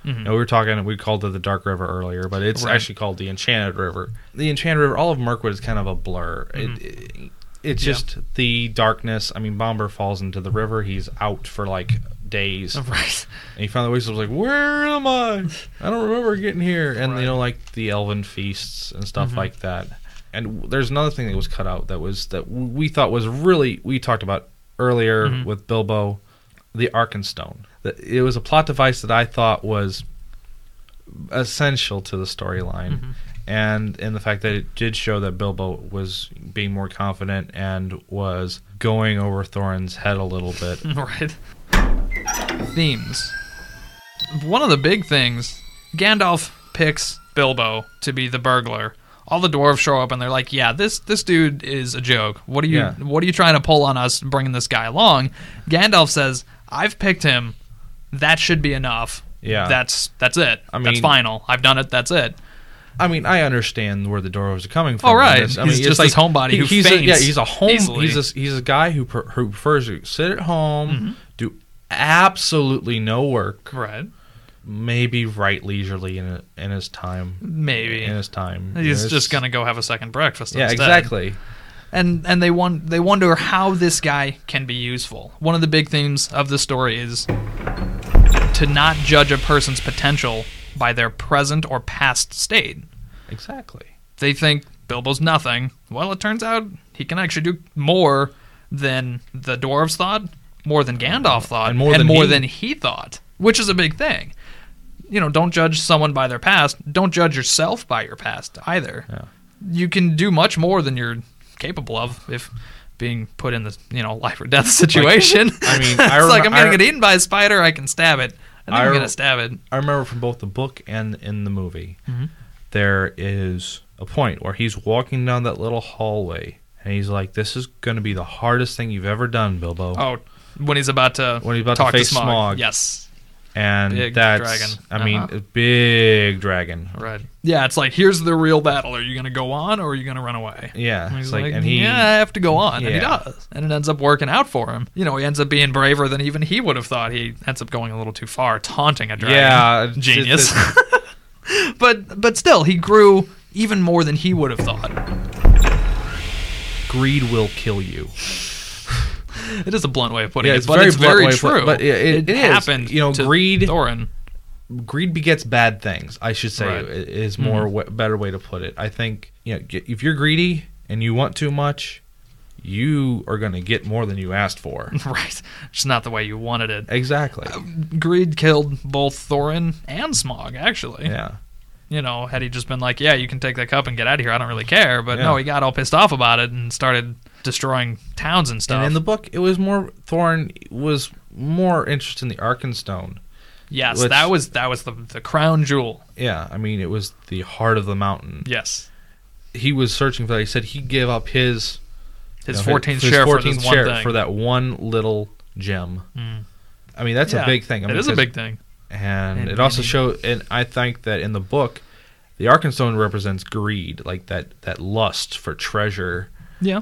Mhm. You know, we were talking, we called it the Dark River earlier, but it's Right. actually called the Enchanted River. The Enchanted River, all of Mirkwood is kind of a blur. Mhm. It, it, it's Yeah. just the darkness. I mean, Bombur falls into the river. He's out for like days. right. And he finally wakes up like, Where am I? I don't remember getting here. And, Right. you know, like the elven feasts and stuff Mhm. like that. And there's another thing that was cut out that was that we thought was really, we talked about earlier Mhm. with Bilbo, the Arkenstone. That It was a plot device that I thought was essential to the storyline. Mhm. And in the fact that it did show that Bilbo was being more confident and was going over Thorin's head a little bit. right. Themes. One of the big things, Gandalf picks Bilbo to be the burglar. All the dwarves show up and they're like, "Yeah, this this dude is a joke. What are you Yeah. What are you trying to pull on us, bringing this guy along?" Gandalf says, "I've picked him. That should be enough. Yeah. that's that's it. I that's mean- final. I've done it. That's it." I mean, I understand where the dwarves are coming from. Oh, right. I He's mean, just it's this homebody who he's a, yeah, he's a home. easily. He's a, he's a guy who per, who prefers to sit at home, Mm-hmm. Absolutely no work, Right. maybe write leisurely in in his time. Maybe. in his time. He's just gonna go have a second breakfast. Yeah, instead. exactly. and and they want they wonder how this guy can be useful. One of the big themes of the story is to not judge a person's potential by their present or past state. Exactly. They think Bilbo's nothing. Well, it turns out he can actually do more than the dwarves thought, more than Gandalf thought, And more than more he- than he thought, which is a big thing. You know, don't judge someone by their past. Don't judge yourself by your past either Yeah. you can do much more than you're capable of if being put in the you know life or death situation. I mean, it's I like I'm gonna I- get eaten by a spider. I can stab it. I I I am re- gonna stab it. I remember from both the book and in the movie, Mhm. there is a point where he's walking down that little hallway, and he's like, "This is going to be the hardest thing you've ever done, Bilbo." Oh, when he's about to When he's about to face Smog. Smaug. Yes, and big that's, dragon. I mean, Uh-huh. a big dragon. right. Yeah, it's like here's the real battle. Are you gonna go on or are you gonna run away? Yeah, And he's like, like, and he, yeah, I have to go on, and he does, and it ends up working out for him. You know, he ends up being braver than even he would have thought. He ends up going a little too far, taunting a dragon. yeah, genius. but but still, he grew even more than he would have thought. greed will kill you. It is a blunt way of putting Yeah, it, it's but very it's very of put- true. but it- it- it happened. You know, greed- Thorin. greed begets bad things. I should say Right. is more Mhm. wa- better way to put it. I think you know if you're greedy and you want too much, you are going to get more than you asked for. Right, just not the way you wanted it. exactly. Greed killed both Thorin and Smaug. Actually, Yeah. You know, had he just been like, "Yeah, you can take that cup and get out of here. I don't really care," but Yeah. no, he got all pissed off about it and started destroying towns and stuff. And in the book, it was more Thorin was more interested in the Arkenstone. yes, which- that was that was the the crown jewel. Yeah, I mean, it was the heart of the mountain. Yes, He was searching for that. He said he gave up his his you know, 14th his share for 14th this one share for that one little gem. Mm. I mean, that's Yeah, a big thing. I mean, is a big thing. And, And- it also and showed and i think that in the book the arkenstone represents greed like that that lust for treasure Yeah.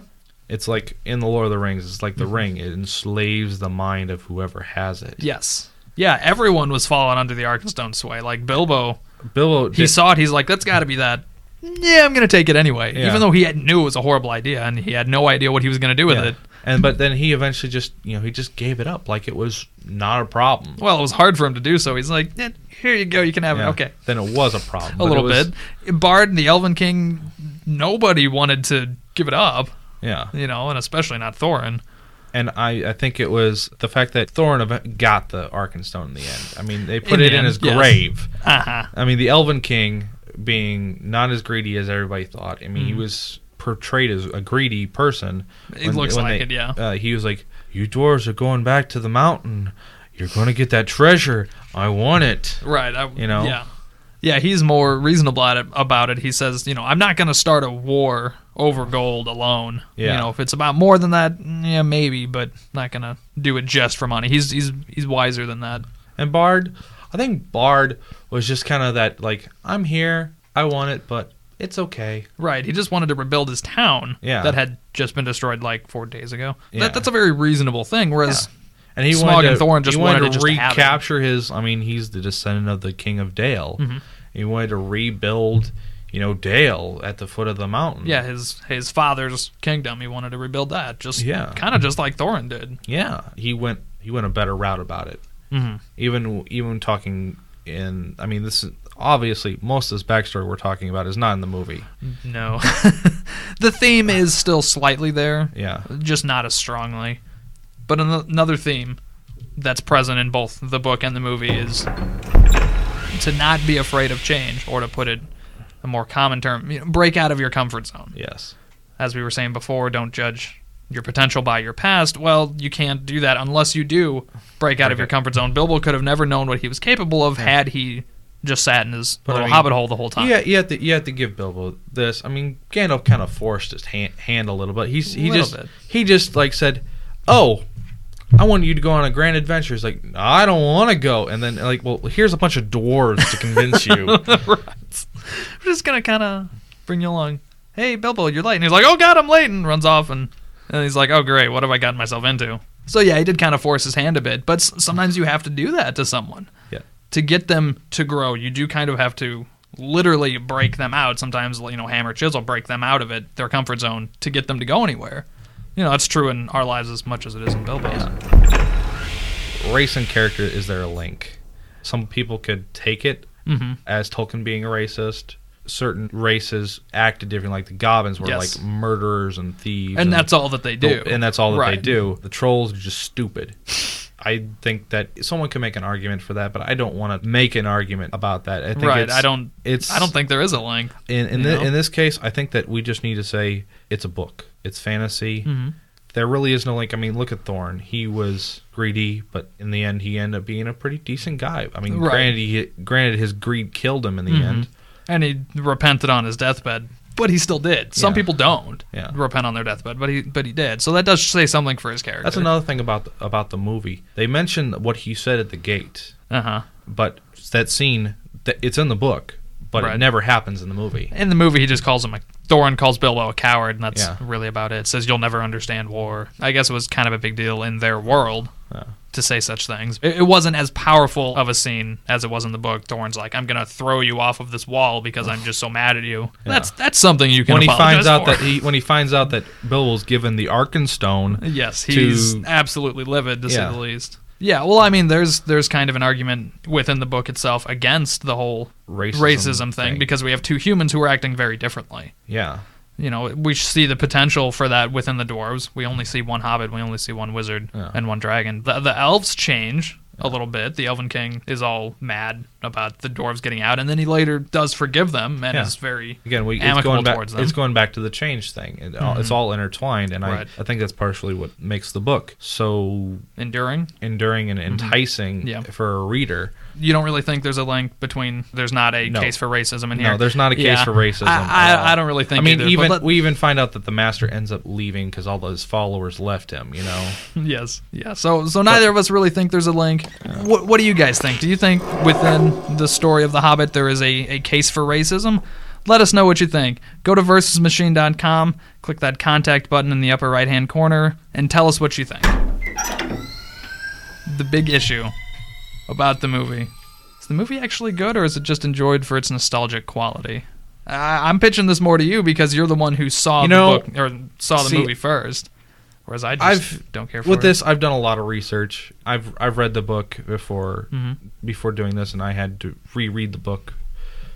it's like in the lord of the rings it's like the Mm-hmm. ring it enslaves the mind of whoever has it Yes. Yeah, everyone was falling under the Arkenstone sway. Like Bilbo, bilbo he saw it. He's like, "That's got to be that yeah, I'm going to take it anyway, Yeah. even though he had, knew it was a horrible idea and he had no idea what he was going to do with Yeah. it. And but then he eventually just you know he just gave it up like it was not a problem. Well, it was hard for him to do so. He's like, "Eh, here you go, you can have Yeah. it. Okay. Then it was a problem. A but it little was- bit. Bard, and the Elven King, nobody wanted to give it up, Yeah. you know, and especially not Thorin. And I, I think it was the fact that Thorin ev- got the Arkenstone in the end. I mean, they put In it the in end, his yes. grave. Uh huh. I mean, the Elven King being not as greedy as everybody thought. I mean, he Mhm. was portrayed as a greedy person. It looks like it, yeah. Uh, he was like, "You dwarves are going back to the mountain. You're going to get that treasure. I want it." Right. I, You know? Yeah. Yeah, he's more reasonable at it, about it. He says, you know, I'm not going to start a war over gold alone. Yeah. You know, if it's about more than that, yeah, maybe, but not going to do it just for money. He's he's he's wiser than that. And Bard, I think Bard was just kind of that like, "I'm here. I want it, but it's okay." Right. He just wanted to rebuild his town Yeah. that had just been destroyed like four days ago. Yeah. That, that's a very reasonable thing. Whereas And he Smaug wanted and to, Thorin just wanted, wanted to to just have it. recapture his. I mean, he's the descendant of the king of Dale. Mm-hmm. He wanted to rebuild, you know, Dale at the foot of the mountain. yeah, his his father's kingdom, he wanted to rebuild that. Just Yeah. kind of just like Thorin did. yeah. He went. He went a better route about it. Mm-hmm. Even even talking in. I mean, this is obviously most of this backstory we're talking about is not in the movie. No. the theme is still slightly there. Yeah. just not as strongly. But an- another theme that's present in both the book and the movie is to not be afraid of change, or to put it a more common term, you know, break out of your comfort zone. Yes. As we were saying before, don't judge your potential by your past. Well, you can't do that unless you do break out of your comfort zone. Bilbo could have never known what he was capable of had he just sat in his But I mean, hobbit hole the whole time. Yeah, you have to you have to give Bilbo this. I mean, Gandalf kind of forced his hand, hand a little bit. He's he just bit. he just like said, "Oh, I want you to go on a grand adventure." He's like, "I don't want to go." And then like, "Well, here's a bunch of dwarves to convince you." right. We're just gonna kind of bring you along. Hey, Bilbo, you're late. And he's like, "Oh God, I'm late," and runs off. And and he's like, "Oh great, what have I gotten myself into?" So yeah, he did kind of force his hand a bit, but sometimes you have to do that to someone Yeah. to get them to grow. You do kind of have to literally break them out. Sometimes you know, hammer chisel break them out of it, their comfort zone, to get them to go anywhere. You know, that's true in our lives as much as it is in Bilbo's. Race and character is there a link? Some people could take it Mhm. as Tolkien being a racist. Certain races acted different, like the Goblins were Yes. like murderers and thieves, And that's all that they do. and that's all that they Right. do. The trolls are just stupid. I think that someone can make an argument for that, but I don't want to make an argument about that. I think Right. it's- I don't. It's I don't think there is a link. in in, you thi- know? in this case. I think that we just need to say it's a book. It's fantasy. Mm-hmm. There really is no link. I mean, look at Thorin. He was greedy, but in the end, he ended up being a pretty decent guy. I mean, Right. granted, he granted his greed killed him in the Mhm. end. And he repented on his deathbed. But he still did. Some Yeah. people don't Yeah. repent on their deathbed, but he but he did. So that does say something for his character. That's another thing about the, about the movie. They mention what he said at the gate, Uh huh. but that scene, it's in the book, but Right. it never happens in the movie. In the movie, he just calls him a Thorin calls Bilbo a coward, and that's Yeah. really about it. Says you'll never understand war. I guess it was kind of a big deal in their world Yeah. To say such things. It, it wasn't as powerful of a scene as it was in the book. Thorin's like, "I'm gonna throw you off of this wall because I'm just so mad at you." That's that's something you can when he finds out for. that he when he finds out that Bilbo's given the Arkenstone, Yes, he's to- absolutely livid to Yeah. say the least. Yeah, well, I mean, there's there's kind of an argument within the book itself against the whole Racism racism, thing, thing. because we have two humans who are acting very differently. yeah, You know, we see the potential for that within the dwarves. We only see one hobbit, we only see one wizard, Yeah. and one dragon. The, the elves change a little bit. The Elven King is all mad about the dwarves getting out, and then he later does forgive them and Yeah. is very again, we it's amicable going back. them. Mm-hmm. It's going back to the change thing. It, all It's all intertwined, and Right. I I think that's partially what makes the book so enduring. enduring and enticing Mm-hmm. Yeah. for a reader. You don't really think there's a link between there's not a No. case for racism in here. No, there's not a case Yeah. for racism. I, I. I don't really think. I mean, either, even let- we even find out that the master ends up leaving because all those followers left him. You know, yes, yeah. So so neither of us really think there's a link. What what do you guys think? Do you think within the story of the Hobbit there is a, a case for racism? Let us know what you think. Go to versusmachine.com, click that contact button in the upper right hand corner, and tell us what you think. The big issue about the movie. Is the movie actually good or is it just enjoyed for its nostalgic quality? I'm pitching this more to you because you're the one who saw You the book or saw the see, movie first, whereas I just I've don't care for with it. this. I've done a lot of research. I've I've read the book before Mhm. before doing this, and I had to reread the book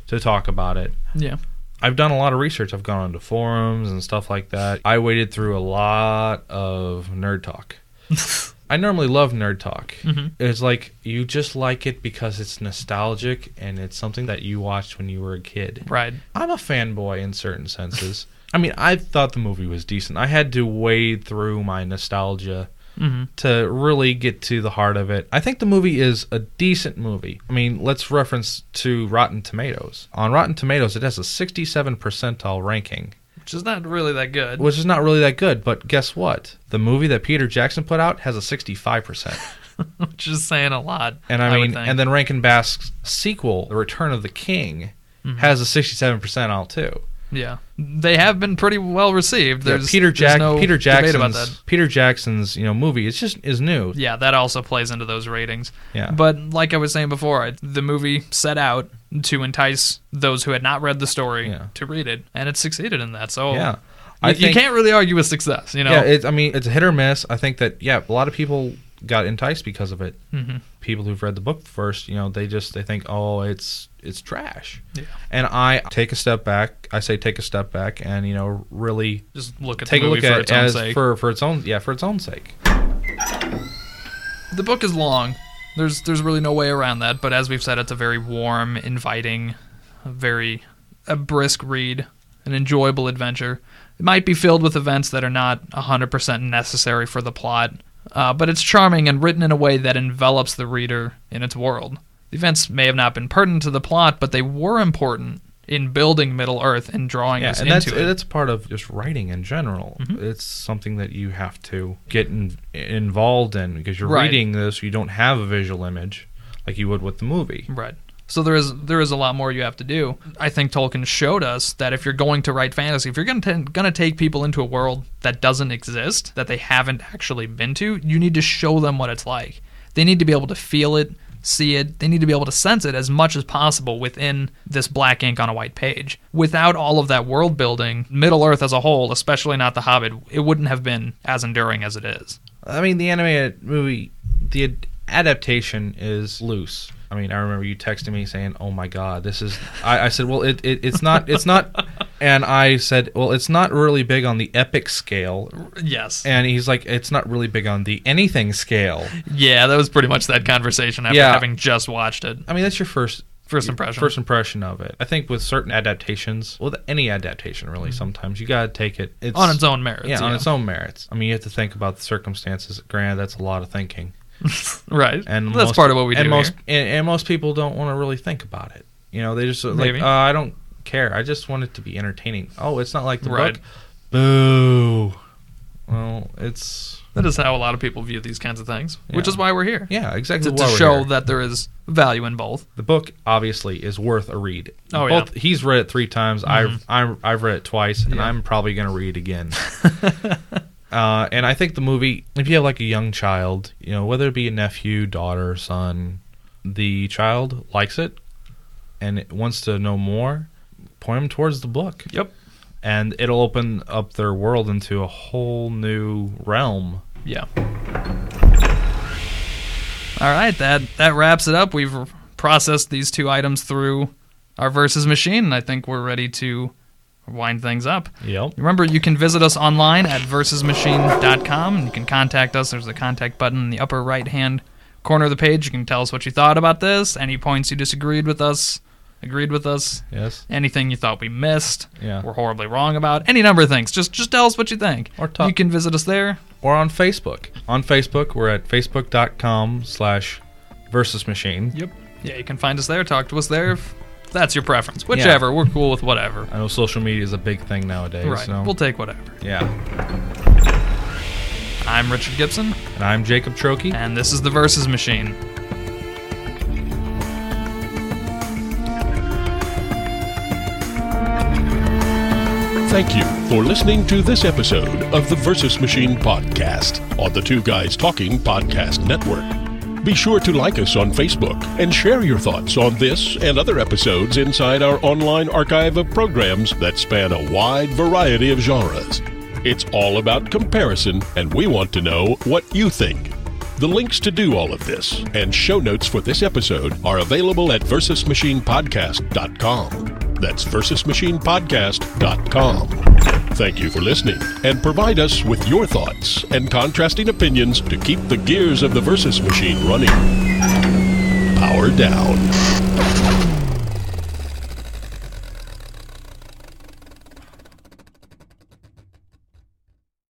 to talk about it. Yeah. I've done a lot of research. I've gone onto forums and stuff like that. I waded through a lot of nerd talk. I normally love nerd talk. Mhm. It's like you just like it because it's nostalgic and it's something that you watched when you were a kid. Right. I'm a fanboy in certain senses. I mean, I thought the movie was decent. I had to wade through my nostalgia hmm to really get to the heart of it. I think the movie is a decent movie. I mean, let's reference to Rotten Tomatoes. On Rotten Tomatoes, it has a 67 percentile ranking, Which is not really that good. which is not really that good. But guess what? The movie that Peter Jackson put out has a 65 percent. which is saying a lot. And I, would mean, and then Rankin Bass's sequel, The Return of the King, has a 67 percentile too. Yeah, they have been pretty well received. Yeah, There's Peter there's no Peter Jackson's about that. Peter Jackson's you know movie. It's just is new. Yeah, that also plays into those ratings. Yeah. But like I was saying before, I- the movie set out to entice those who had not read the story Yeah. to read it, and it succeeded in that. So Yeah. you, I you can't really argue with success. You know. Yeah, it's I mean it's a hit or miss. I think that yeah, a lot of people got enticed because of it. Mhm. People who've read the book first, you know, they just they think, oh, it's it's trash. Yeah. And I take a step back. I say take a step back and you know really Just look at take the a look for at its it own as sake. for for its own yeah for its own sake. the book is long. There's there's really no way around that. But as we've said, it's a very warm, inviting, very a brisk read, an enjoyable adventure. It might be filled with events that are not 100% necessary for the plot, uh, but it's charming and written in a way that envelops the reader in its world. The events may have not been pertinent to the plot, but they were important in building Middle Earth and drawing Yeah, us and that's into it. Mm-hmm. that's part of just writing in general. It's something that you have to get in, involved in because you're Right. reading this. You don't have a visual image like you would with the movie. Right. So there is there is a lot more you have to do. I think Tolkien showed us that if you're going to write fantasy, if you're going to going to take people into a world that doesn't exist, that they haven't actually been to, you need to show them what it's like. They need to be able to feel it, see it. They need to be able to sense it as much as possible within this black ink on a white page. Without all of that world building, Middle Earth as a whole, especially not The Hobbit, it wouldn't have been as enduring as it is. I mean, the animated movie, the adaptation is loose. I mean, I remember you texting me saying, "Oh my God, this is." I, I said, "Well, it, it it's not it's not," and I said, "Well, it's not really big on the epic scale." Yes. And he's like, "It's not really big on the anything scale." Yeah, that was pretty much that conversation after Yeah. having just watched it. I mean, that's your first First impression. First impression of it. I think with certain adaptations, with any adaptation, really, sometimes you gotta take it it's, Mm-hmm. On its own merits, Yeah, on yeah. its own merits. I mean, you have to think about the circumstances. Granted, that's a lot of thinking. Right. and that's most- part of what we do and most here. And, and most people don't want to really think about it. You know, they just like, uh, I don't care. I just want it to be entertaining. Oh, it's not like the Right. book. Boo. Well, it's That is how a lot of people view these kinds of things, which is why we're here. yeah, exactly. To, to show here. that there is value in both. the book obviously is worth a read. Oh, Both, yeah. Mm-hmm. He's read it three times. I've I've I've read it twice, and I'm probably going to read it again. uh, and I think the movie, if you have like a young child, you know, whether it be a nephew, daughter, son, the child likes it and it wants to know more, point them towards the book. Yep. And it'll open up their world into a whole new realm. Yeah. All right, that that wraps it up. We've processed these two items through our versus machine, and I think we're ready to wind things up. Yep. Remember, you can visit us online at versusmachine.com, and you can contact us. There's a contact button in the upper right hand corner of the page. You can tell us what you thought about this, any points you disagreed with us, agreed with us, Yes. anything you thought we missed, Yeah. we're horribly wrong about, any number of things. Just just tell us what you think. Or talk- you can visit us there. or on Facebook. On Facebook, we're at facebook.com slash versus machine. Yep. Yeah, you can find us there. Talk to us there if that's your preference. Whichever. We're cool with whatever. I know social media is a big thing nowadays. Right. So. We'll take whatever. yeah. I'm Richard Gibson, And I'm Jacob Trokey. and this is the Versus Machine. Thank you for listening to this episode of the Versus Machine podcast on the Two Guys Talking Podcast Network. Be sure to like us on Facebook and share your thoughts on this and other episodes inside our online archive of programs that span a wide variety of genres. It's all about comparison, and we want to know what you think. The links to do all of this and show notes for this episode are available at versusmachinepodcast.com. That's versusmachinepodcast.com. Thank you for listening and provide us with your thoughts and contrasting opinions to keep the gears of the Versus Machine running. Power down.